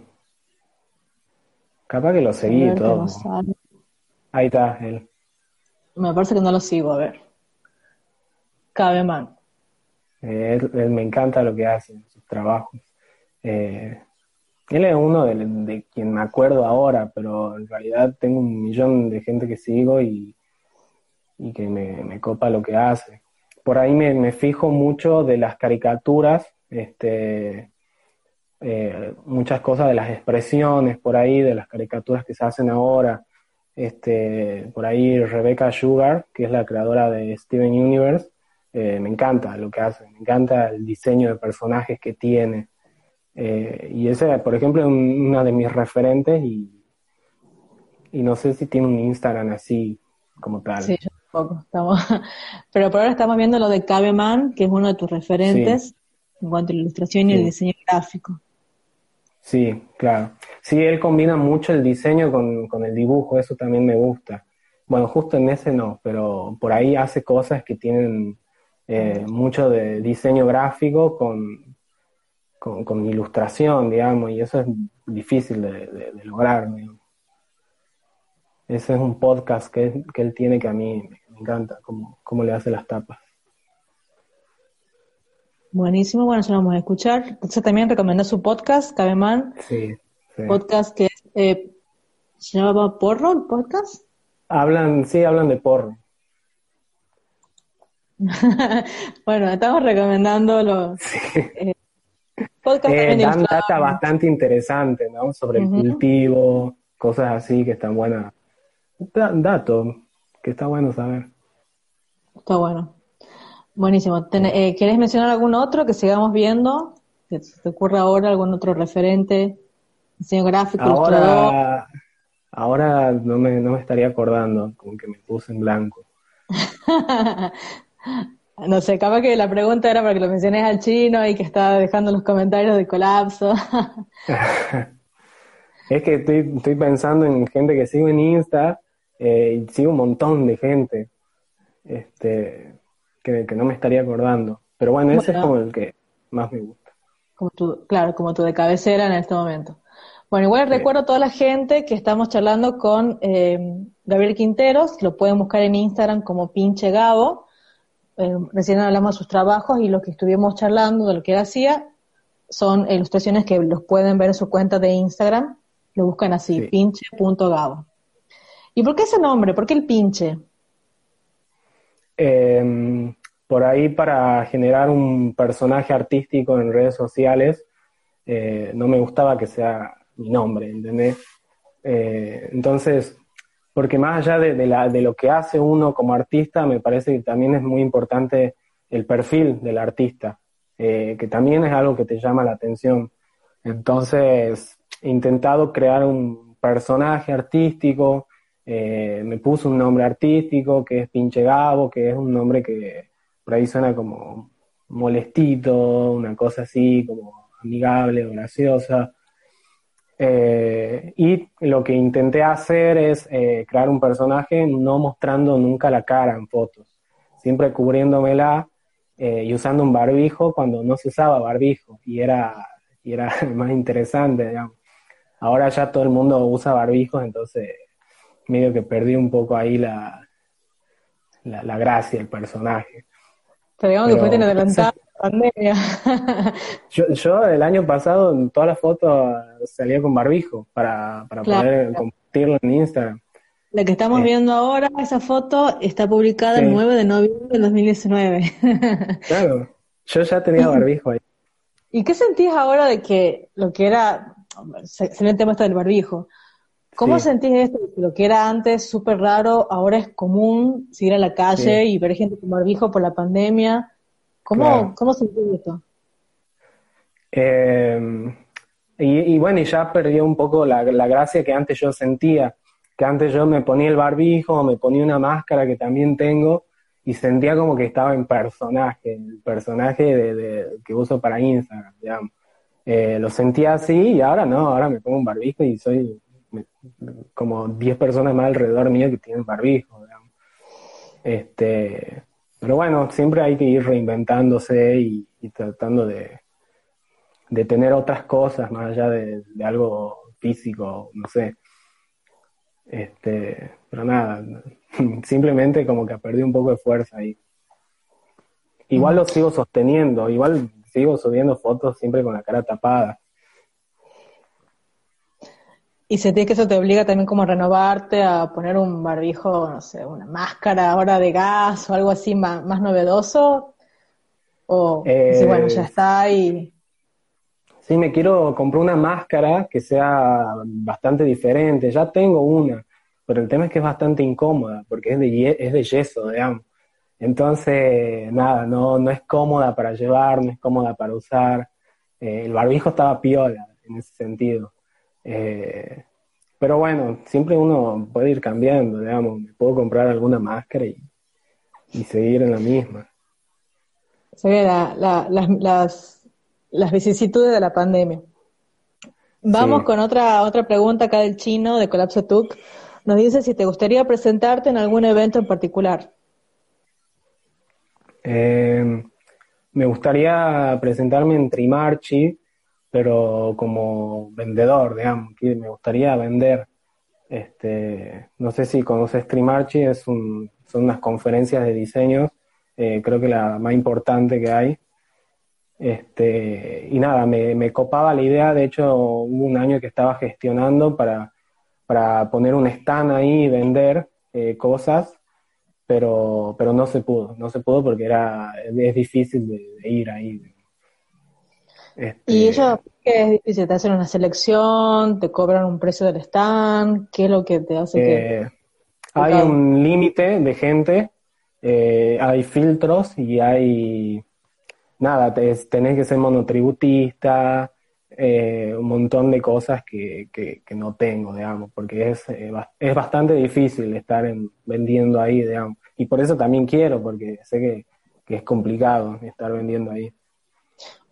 Capaz que lo seguí todo. Ahí está él. Me parece que no lo sigo, a ver. Cabeman. Eh, él, me encanta lo que hace, sus trabajos. Eh, él es uno de, quien me acuerdo ahora, pero en realidad tengo un millón de gente que sigo y, que me, copa lo que hace. Por ahí me, me fijo mucho de las caricaturas, este, eh, muchas cosas de las expresiones por ahí, de las caricaturas que se hacen ahora. Este, por ahí Rebecca Sugar, que es la creadora de Steven Universe, eh, me encanta lo que hace, me encanta el diseño de personajes que tiene. Eh, y ese, por ejemplo, es una de mis referentes y, y no sé si tiene un Instagram así como tal. Sí, yo tampoco. Estamos... Pero por ahora estamos viendo lo de Cabeman, que es uno de tus referentes en cuanto a la ilustración y el diseño gráfico. Sí, claro. Sí, él combina mucho el diseño con, el dibujo, eso también me gusta. Bueno, justo en ese no, pero por ahí hace cosas que tienen eh, mucho de diseño gráfico con, con, ilustración, digamos, y eso es difícil de, lograr. Ese es un podcast que, que, él tiene que a mí me encanta, cómo, cómo le hace las tapas. Buenísimo, bueno, ya lo vamos a escuchar. Entonces también recomendó su podcast, Cabeman. Sí, Podcast que eh, se llama Porro, el podcast. Hablan, sí, hablan de porro. bueno, estamos recomendando los eh, podcasts eh, dan data bastante interesante, ¿no? Sobre el cultivo, cosas así que están buenas. dato que está bueno saber. Está bueno. Buenísimo. Eh, ¿Querés mencionar algún otro que sigamos viendo? ¿Que te ocurra ahora algún otro referente? Diseño gráfico, ahora, Ahora no me, no me estaría acordando, como que me puse en blanco. no sé, capaz que la pregunta era para que lo menciones al chino y que estaba dejando los comentarios de colapso. es que estoy, estoy pensando en gente que sigo en Insta eh, y sigo un montón de gente. Este, que, no me estaría acordando. Pero bueno, ese es como el que más me gusta. Como tu, claro, como tu de cabecera en este momento. Bueno, igual recuerdo a toda la gente que estamos charlando con eh, Gabriel Quinteros, lo pueden buscar en Instagram como pinche Gabo. Eh, recién hablamos de sus trabajos y lo que estuvimos charlando de lo que él hacía son ilustraciones que los pueden ver en su cuenta de Instagram. Lo buscan así, pinche.gabo. ¿Y por qué ese nombre? ¿Por qué el pinche? Em, por ahí para generar un personaje artístico en redes sociales, eh, no me gustaba que sea mi nombre, ¿entendés? Eh, entonces, porque más allá de, la, de, lo que hace uno como artista, me parece que también es muy importante el perfil del artista, eh, que también es algo que te llama la atención. Entonces, he intentado crear un personaje artístico, eh, me puso un nombre artístico que es Pinche Gabo, que es un nombre que por ahí suena como molestito, una cosa así, como amigable o graciosa. Eh, y lo que intenté hacer es eh, crear un personaje no mostrando nunca la cara en fotos, siempre cubriéndomela eh, y usando un barbijo cuando no se usaba barbijo y era, y era más interesante, digamos. Ahora ya todo el mundo usa barbijos, entonces medio que perdí un poco ahí la, la, gracia del personaje. Pero digamos que fue adelantado pandemia. yo, yo el año pasado en todas las fotos salía con barbijo para, para poder compartirlo en Instagram. La que estamos viendo ahora, esa foto, está publicada el 9 de noviembre del 2019. claro, yo ya tenía barbijo ahí. ¿Y qué sentís ahora de que lo que era, se el tema esto del barbijo, ¿cómo sentís esto? Que lo que era antes súper raro, ahora es común seguir a la calle y ver gente con barbijo por la pandemia? ¿Cómo, ¿cómo sentís esto? Eh, y, bueno, y ya perdió un poco la, gracia que antes yo sentía, que antes yo me ponía el barbijo, me ponía una máscara que también tengo y sentía como que estaba en personaje, el personaje de, que uso para Instagram, digamos. Eh, lo sentía así y ahora no, ahora me pongo un barbijo y soy como 10 personas más alrededor mío que tienen barbijo, digamos. Este, pero bueno, siempre hay que ir reinventándose y, tratando de, de, tener otras cosas más allá de, algo físico, no sé. Este, pero nada, simplemente como que perdí un poco de fuerza ahí. Igual lo sigo sosteniendo, igual sigo subiendo fotos siempre con la cara tapada. Y sentís que eso te obliga también como a renovarte, a poner un barbijo, no sé, una máscara ahora de gas o algo así más, novedoso. O si bueno, ya eh, está y... Sí, me quiero comprar una máscara que sea bastante diferente. Ya tengo una, pero el tema es que es bastante incómoda porque es de, es de yeso, digamos. Entonces, nada, no, no es cómoda para llevar, no es cómoda para usar. Eh, el barbijo estaba piola en ese sentido. Eh, pero bueno, siempre uno puede ir cambiando, digamos, me puedo comprar alguna máscara y, seguir en la misma. Se ve las, las vicisitudes de la pandemia. Vamos con otra, otra pregunta acá del chino de Colapso Tuk. Nos dice si te gustaría presentarte en algún evento en particular. Eh, me gustaría presentarme en Trimarchi, pero como vendedor, digamos, que me gustaría vender. Este, no sé si conoces Trimarchi, es un, son unas conferencias de diseño, eh, creo que la más importante que hay. Este, y nada, me, me, copaba la idea, de hecho hubo un año que estaba gestionando para, para poner un stand ahí y vender eh, cosas, pero, pero no se pudo, no se pudo porque era, es difícil de ir ahí, este, ¿Y eso qué es difícil? ¿Te hacen una selección? ¿Te cobran un precio del stand? ¿Qué es lo que te hace que...? Eh, hay un límite de gente, eh, hay filtros y hay... Nada, tenés que ser monotributista, eh, un montón de cosas que, que, no tengo, digamos, porque es, es bastante difícil estar en, vendiendo ahí, digamos. Y por eso también quiero, porque sé que, que es complicado estar vendiendo ahí.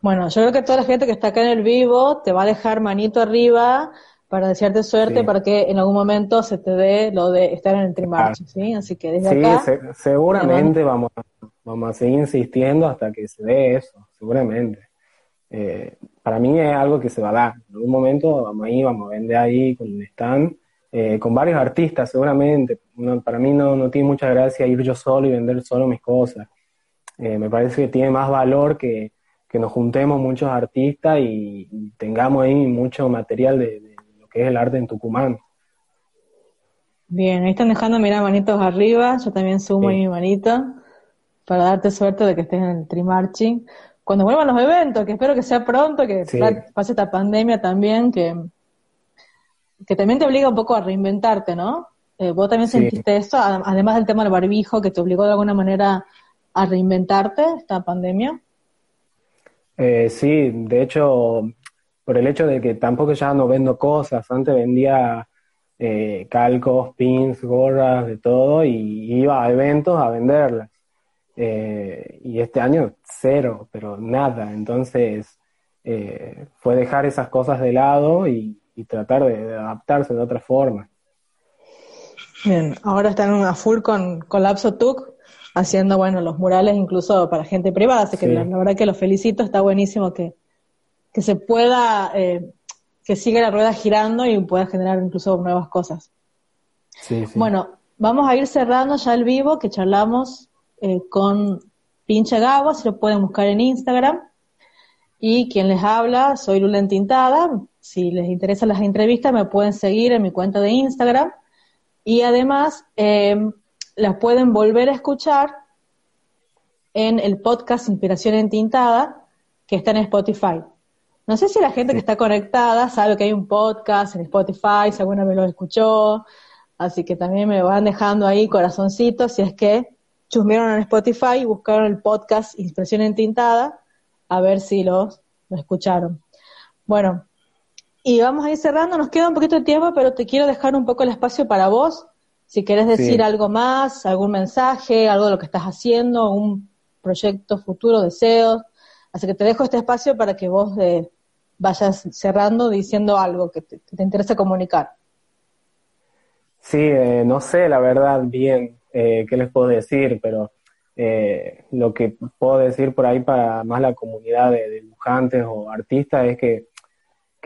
Bueno, yo creo que toda la gente que está acá en el vivo te va a dejar manito arriba para desearte suerte para que en algún momento se te dé lo de estar en el Trimarch, ¿sí? Así que desde acá... Sí, seguramente vamos, vamos a seguir insistiendo hasta que se dé eso, seguramente. Eh, para mí es algo que se va a dar. En algún momento vamos ahí, vamos a vender ahí con un stand, eh, con varios artistas seguramente. para mí no, no tiene mucha gracia ir yo solo y vender solo mis cosas. eh, me parece que tiene más valor que, nos juntemos muchos artistas y, tengamos ahí mucho material de, lo que es el arte en Tucumán. Bien, ahí están dejando mirar manitos arriba, yo también sumo mi manito para darte suerte de que estés en el Trimarching. Cuando vuelvan los eventos, que espero que sea pronto, que pase esta pandemia también, que, que también te obliga un poco a reinventarte, ¿no? Eh, vos también sentiste eso, además del tema del barbijo, que te obligó de alguna manera a reinventarte esta pandemia. Eh, sí, de hecho, por el hecho de que tampoco ya no vendo cosas, antes vendía eh, calcos, pins, gorras, de todo, y iba a eventos a venderlas. Eh, y este año cero, pero nada. Entonces eh, fue dejar esas cosas de lado y, tratar de, adaptarse de otra forma. Bien, ahora están a full con Colapso TUC, haciendo, bueno, los murales incluso para gente privada, así que la, verdad que los felicito, está buenísimo que, que se pueda, eh, que siga la rueda girando y pueda generar incluso nuevas cosas. Bueno, vamos a ir cerrando ya el vivo, que charlamos eh, con Pinche Gabo, se lo pueden buscar en Instagram. Y quien les habla, soy Lula Tintada. Si les interesan las entrevistas, me pueden seguir en mi cuenta de Instagram. Y además, em, las pueden volver a escuchar en el podcast Inspiración Entintada, que está en Spotify. No sé si la gente que está conectada sabe que hay un podcast en Spotify, si alguna vez lo escuchó, así que también me van dejando ahí corazoncitos si es que chusmearon en Spotify y buscaron el podcast Inspiración Entintada a ver si los, lo escucharon. Bueno, y vamos a ir cerrando, nos queda un poquito de tiempo, pero te quiero dejar un poco el espacio para vos, si querés decir algo más, algún mensaje, algo de lo que estás haciendo, un proyecto futuro, deseos. Así que te dejo este espacio para que vos eh, vayas cerrando diciendo algo que te, interese comunicar. Sí, eh, no sé, la verdad, bien. Eh, qué les puedo decir, pero eh, lo que puedo decir por ahí para más la comunidad de, dibujantes o artistas es que,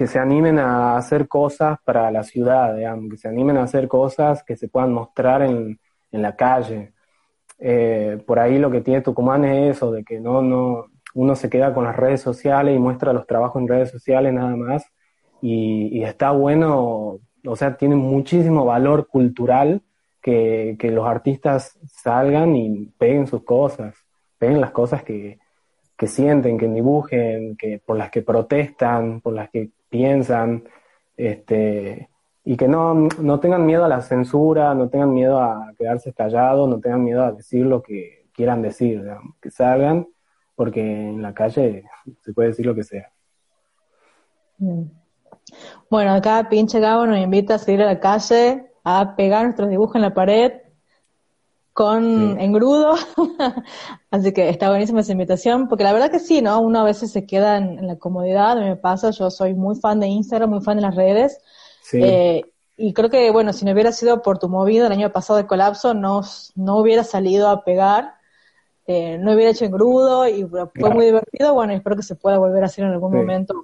que se animen a hacer cosas para la ciudad, digamos, que se animen a hacer cosas que se puedan mostrar en, en la calle. Eh, por ahí lo que tiene Tucumán es eso, de que no, no, uno se queda con las redes sociales y muestra los trabajos en redes sociales nada más, y, y está bueno, o sea, tiene muchísimo valor cultural que, los artistas salgan y peguen sus cosas, peguen las cosas que, sienten, que dibujen, que por las que protestan, por las que piensan, este, y que no, no tengan miedo a la censura, no tengan miedo a quedarse callados, no tengan miedo a decir lo que quieran decir, que salgan, porque en la calle se puede decir lo que sea. Bueno, acá pinche Gabo nos invita a salir a la calle a pegar nuestros dibujos en la pared con engrudo. Así que está buenísima esa invitación, porque la verdad que sí, ¿no? Uno a veces se queda en, la comodidad, me pasa, yo soy muy fan de Instagram, muy fan de las redes. Eh, y creo que, bueno, si no hubiera sido por tu movida el año pasado de colapso, no, no hubiera salido a pegar, eh, no hubiera hecho engrudo y fue muy divertido. Bueno, espero que se pueda volver a hacer en algún momento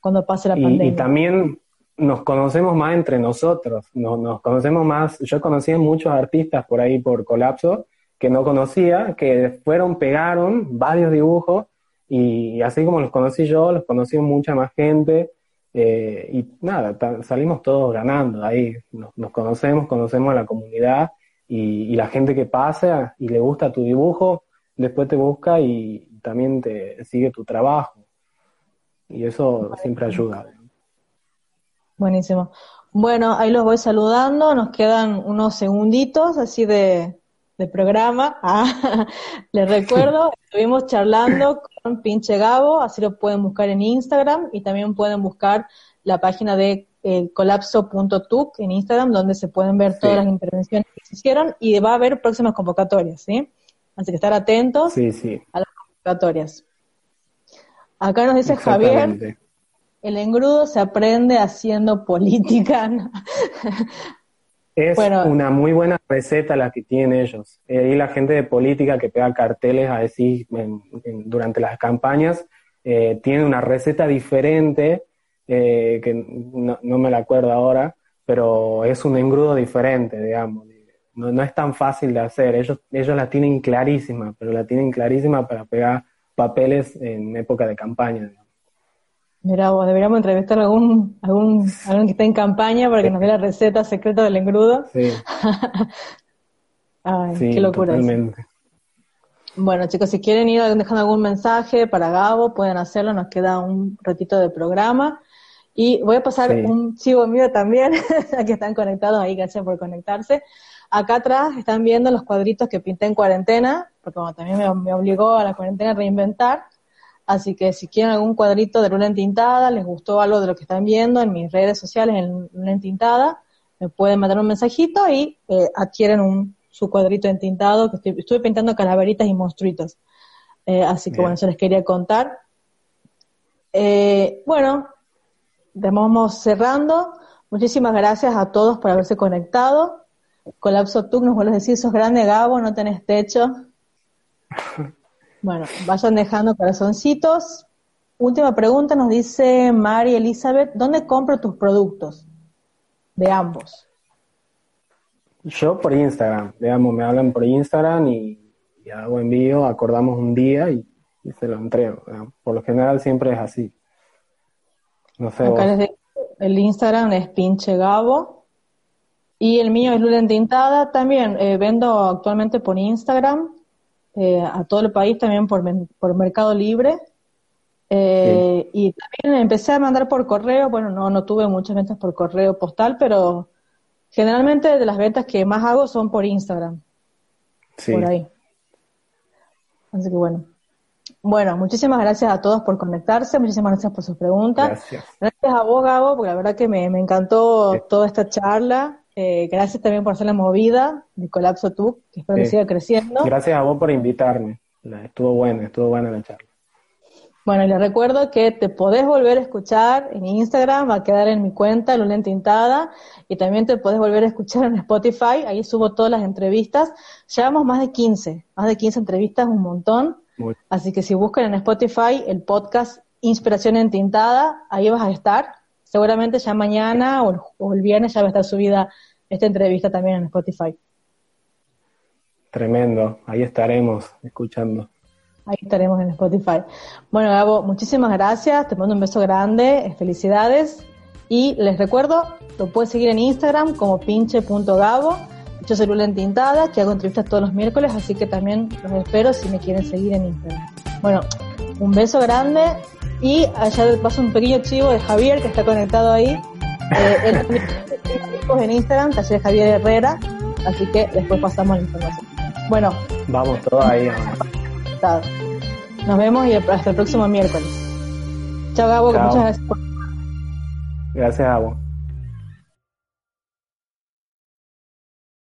cuando pase la pandemia. Y también nos conocemos más entre nosotros, nos, nos conocemos más, yo conocí a muchos artistas por ahí por colapso que no conocía, que fueron, pegaron varios dibujos y, así como los conocí yo, los conocí mucha más gente eh, y nada, salimos todos ganando ahí, nos, conocemos, conocemos a la comunidad y, la gente que pasa y le gusta tu dibujo, después te busca y también te sigue tu trabajo y eso siempre ayuda. Buenísimo. Bueno, ahí los voy saludando, nos quedan unos segunditos así de, programa. Ah, les recuerdo, estuvimos charlando con Pinche Gabo, así lo pueden buscar en Instagram y también pueden buscar la página de eh, colapso.tuc en Instagram, donde se pueden ver todas las intervenciones que se hicieron y va a haber próximas convocatorias, ¿sí? Así que estar atentos a las convocatorias. Acá nos dice Javier el engrudo se aprende haciendo política. Es una muy buena receta la que tienen ellos. Eh, y la gente de política que pega carteles a decir durante las campañas eh, tiene una receta diferente, eh, que no, me la acuerdo ahora, pero es un engrudo diferente, digamos, no, no es tan fácil de hacer. Ellos, ellos la tienen clarísima, pero la tienen clarísima para pegar papeles en época de campaña. Mira, vos deberíamos entrevistar a algún, algún, alguien que esté en campaña para que nos dé la receta secreta del engrudo. Sí. Ay, qué locura. Totalmente. Bueno, chicos, si quieren ir dejando algún mensaje para Gabo, pueden hacerlo, nos queda un ratito de programa. Y voy a pasar un chivo mío también, aquí están conectados ahí, gracias por conectarse. Acá atrás están viendo los cuadritos que pinté en cuarentena, porque también me, obligó a la cuarentena a reinventar. Así que si quieren algún cuadrito de luna entintada, les gustó algo de lo que están viendo en mis redes sociales en luna entintada, me pueden mandar un mensajito y eh, adquieren un, su cuadrito entintado, que estoy, estuve pintando calaveritas y monstruitos. Eh, así que bueno, eso les quería contar. Eh, bueno, vamos cerrando. Muchísimas gracias a todos por haberse conectado. Colapso tú nos vuelves a decir, sos grande Gabo, no tenés techo. Bueno, vayan dejando corazoncitos. Última pregunta nos dice Mari Elizabeth, ¿dónde compro tus productos? De ambos. Yo por Instagram, digamos, me hablan por Instagram y, hago envío, acordamos un día y, se lo entrego. Por lo general siempre es así. No sé. el Instagram es pinche Gabo y el mío es Lula Entintada. También eh, vendo actualmente por Instagram eh, a todo el país, también por, por Mercado Libre. Eh, y también empecé a mandar por correo. Bueno, no, no tuve muchas ventas por correo postal, pero Generalmente de las ventas que más hago son por Instagram. Sí. Por ahí. Así que bueno. Bueno, muchísimas gracias a todos por conectarse, muchísimas gracias por sus preguntas. Gracias. Gracias a vos, Gabo, porque la verdad que me, encantó toda esta charla. Eh, gracias también por hacer la movida de Colapso Tú, que espero que siga creciendo. Gracias a vos por invitarme. Estuvo buena, estuvo buena la charla. Bueno, les recuerdo que te podés volver a escuchar en Instagram, va a quedar en mi cuenta, Luna Tintada, y también te podés volver a escuchar en Spotify, ahí subo todas las entrevistas. Llevamos más de 15, más de 15 entrevistas, un montón. Así que si buscan en Spotify el podcast Inspiración en Tintada, ahí vas a estar. Seguramente ya mañana o el, o el viernes ya va a estar subida esta entrevista también en Spotify. Tremendo, ahí estaremos escuchando. Ahí estaremos en Spotify. Bueno, Gabo, muchísimas gracias. Te mando un beso grande. Felicidades. Y les recuerdo, lo puedes seguir en Instagram como pinche.gabo. Yo soy Lula Tintada, que hago entrevistas todos los miércoles, así que también los espero si me quieren seguir en Instagram. Bueno, un beso grande y allá paso un pequeño chivo de Javier que está conectado ahí. Eh, en Instagram, taller Javier Herrera, así que después pasamos la información. Bueno. Vamos todos ahí. Nos vemos y hasta el próximo miércoles. Chao, Gabo, muchas gracias Gracias, Gabo.